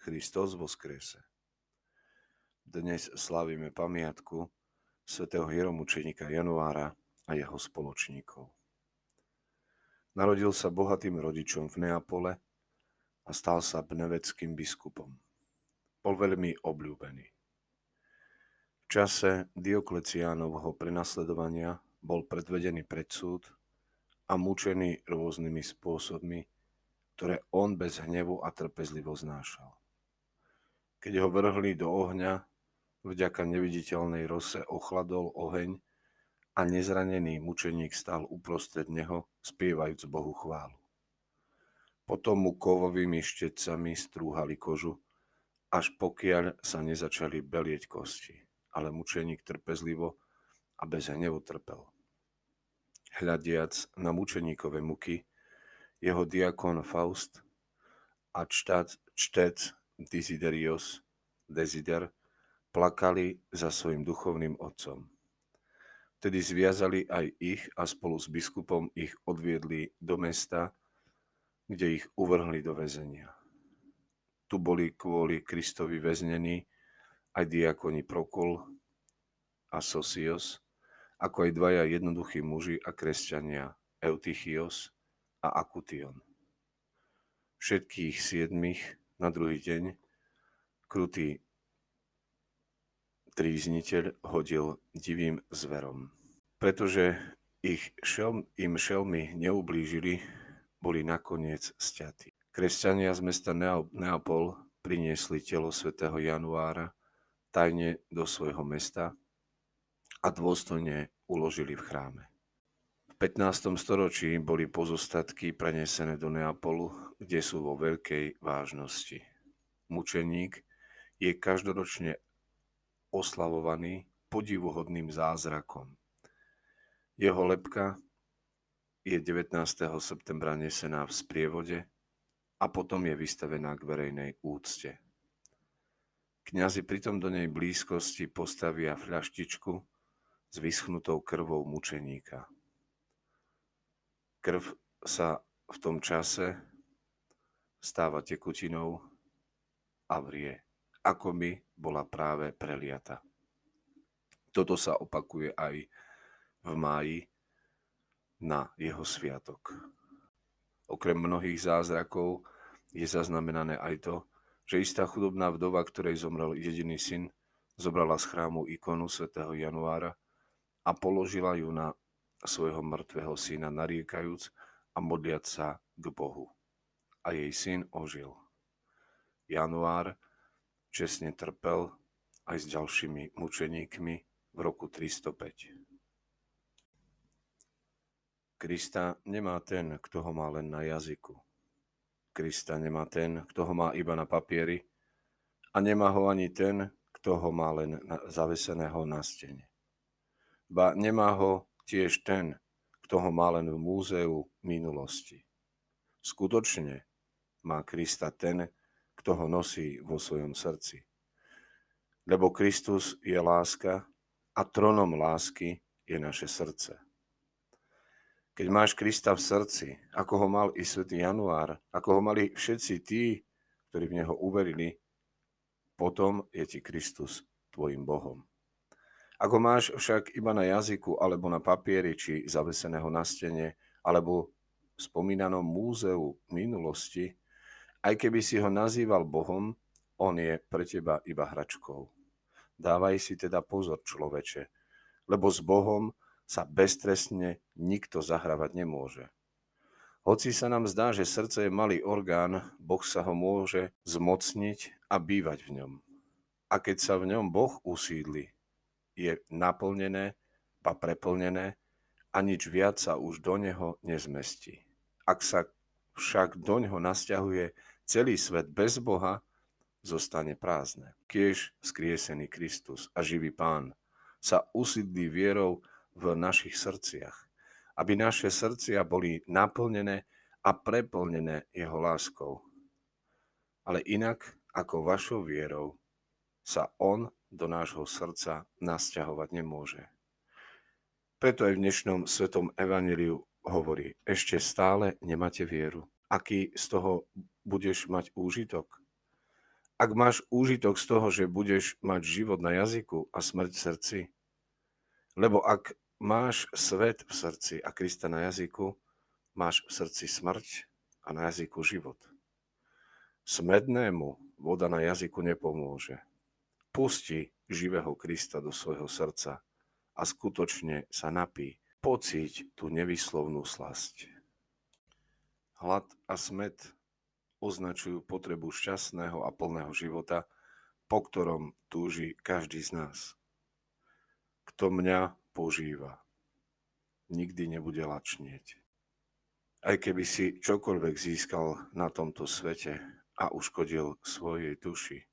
Christos voskrese. Dnes slavíme pamiatku svätého hieromučenika Januára a jeho spoločníkov. Narodil sa bohatým rodičom v Neapole a stal sa bneveckým biskupom. Bol veľmi obľúbený. V čase Diokleciánovho prenasledovania bol predvedený pred súd a mučený rôznymi spôsobmi, ktoré on bez hnevu a trpezlivo znášal. Keď ho vrhli do ohňa, vďaka neviditeľnej rose ochladol oheň a nezranený mučeník stál uprostred neho, spievajúc Bohu chválu. Potom mu kovovými štecami strúhali kožu, až pokiaľ sa nezačali belieť kosti, ale mučeník trpezlivo a bez hnevu trpel. Hľadiac na mučeníkové muky, jeho diakon Faust a čtát, čtec Desiderios Desider plakali za svojim duchovným otcom. Tedy zviazali aj ich a spolu s biskupom ich odviedli do mesta, kde ich uvrhli do väzenia. Tu boli kvôli Kristovi väznení aj diakoni Prokol a Sosios, ako aj dvaja jednoduchí muži a kresťania Eutychios a Akution. Všetkých siedmých na druhý deň krutý trízniteľ hodil divým zverom. Pretože ich šelm, im šelmy neublížili, boli nakoniec sťatí. Kresťania z mesta Neapol priniesli telo svätého Januára tajne do svojho mesta a dôstojne uložili v chráme. 15. storočí boli pozostatky prenesené do Neapolu, kde sú vo veľkej vážnosti. Mučeník je každoročne oslavovaný podivuhodným zázrakom. Jeho lepka je 19. septembra nesená v sprievode a potom je vystavená k verejnej úcte. Kňazi pritom do nej blízkosti postavia fľaštičku s vyschnutou krvou mučeníka. Krv sa v tom čase stáva tekutinou a vrie, ako by bola práve preliata. Toto sa opakuje aj v máji na jeho sviatok. Okrem mnohých zázrakov je zaznamenané aj to, že istá chudobná vdova, ktorej zomrel jediný syn, zobrala z chrámu ikonu svätého Januára a položila ju na svojho mŕtvého syna nariekajúc a modliať sa k Bohu. A jej syn ožil. Január čestne trpel aj s ďalšími mučeníkmi v roku 305. Krista nemá ten, kto ho má len na jazyku. Krista nemá ten, kto ho má iba na papieri a nemá ho ani ten, kto ho má len na, zaveseného na stene. Ba nemá ho tiež ten, kto ho má len v múzeu minulosti. Skutočne má Krista ten, kto ho nosí vo svojom srdci. Lebo Kristus je láska a tronom lásky je naše srdce. Keď máš Krista v srdci, ako ho mal i svätý Január, ako ho mali všetci tí, ktorí v Neho uverili, potom je ti Kristus tvojim Bohom. Ak ho máš však iba na jazyku, alebo na papieri, či zaveseného na stene, alebo v spomínanom múzeu minulosti, aj keby si ho nazýval Bohom, on je pre teba iba hračkou. Dávaj si teda pozor, človeče, lebo s Bohom sa beztrestne nikto zahrávať nemôže. Hoci sa nám zdá, že srdce je malý orgán, Boh sa ho môže zmocniť a bývať v ňom. A keď sa v ňom Boh usídli, je naplnené, a preplnené a nič viac sa už do neho nezmestí. Ak sa však do neho nasťahuje celý svet bez Boha, zostane prázdne. Kiež skriesený Kristus a živý Pán sa usídli vierou v našich srdciach, aby naše srdcia boli naplnené a preplnené jeho láskou. Ale inak ako vašou vierou sa On do nášho srdca nasťahovať nemôže. Preto aj v dnešnom svetom evaneliu hovorí, ešte stále nemáte vieru. Aký z toho budeš mať úžitok? Ak máš úžitok z toho, že budeš mať život na jazyku a smrť v srdci, lebo ak máš svet v srdci a Krista na jazyku, máš v srdci smrť a na jazyku život. Smednému voda na jazyku nepomôže. Pusti živého Krista do svojho srdca a skutočne sa napí. Pocíť tú nevyslovnú slasť. Hlad a smet označujú potrebu šťastného a plného života, po ktorom túži každý z nás. Kto mňa požíva, nikdy nebude lačnieť. Aj keby si čokoľvek získal na tomto svete a uškodil svojej duši,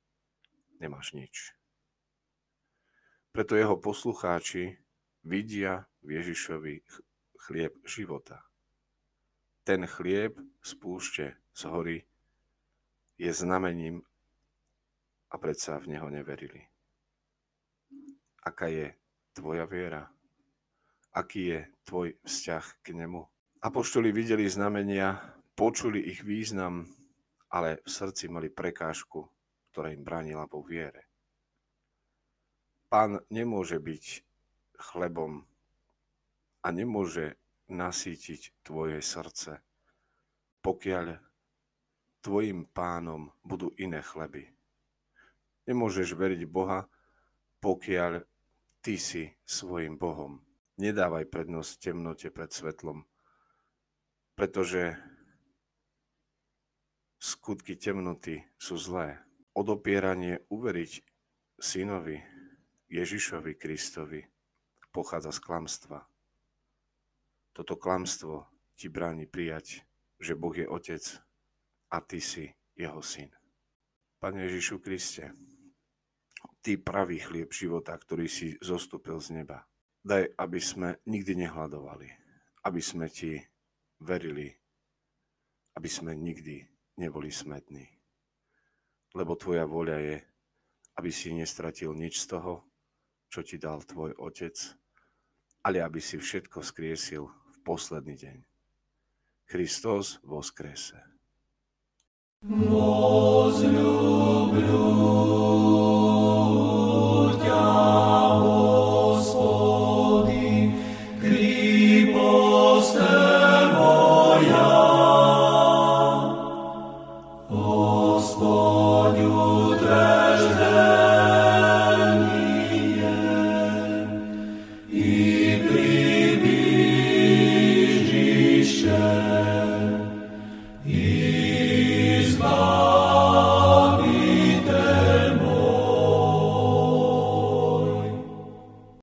nemáš nič. Preto jeho poslucháči vidia v Ježišovi chlieb života. Ten chlieb z púšte, z hory, je znamením a predsa v neho neverili. Aká je tvoja viera? Aký je tvoj vzťah k nemu? Apoštoli videli znamenia, počuli ich význam, ale v srdci mali prekážku, ktorá im bránila vo viere. Pán nemôže byť chlebom a nemôže nasýtiť tvoje srdce, pokiaľ tvojim pánom budú iné chleby. Nemôžeš veriť Boha, pokiaľ ty si svojim Bohom. Nedávaj prednosť temnote pred svetlom, pretože skutky temnoty sú zlé. Odopieranie uveriť synovi Ježišovi Kristovi pochádza z klamstva. Toto klamstvo ti bráni prijať, že Boh je Otec a ty si jeho syn. Pane Ježišu Kriste, Ty pravý chlieb života, ktorý si zostúpil z neba. Daj, aby sme nikdy nehľadovali, aby sme Ti verili, aby sme nikdy neboli smední Lebo Tvoja voľa je, aby si nestratil nič z toho, čo ti dal tvoj otec, ale aby si všetko skriesil v posledný deň. Kristus skrese. Возлюблю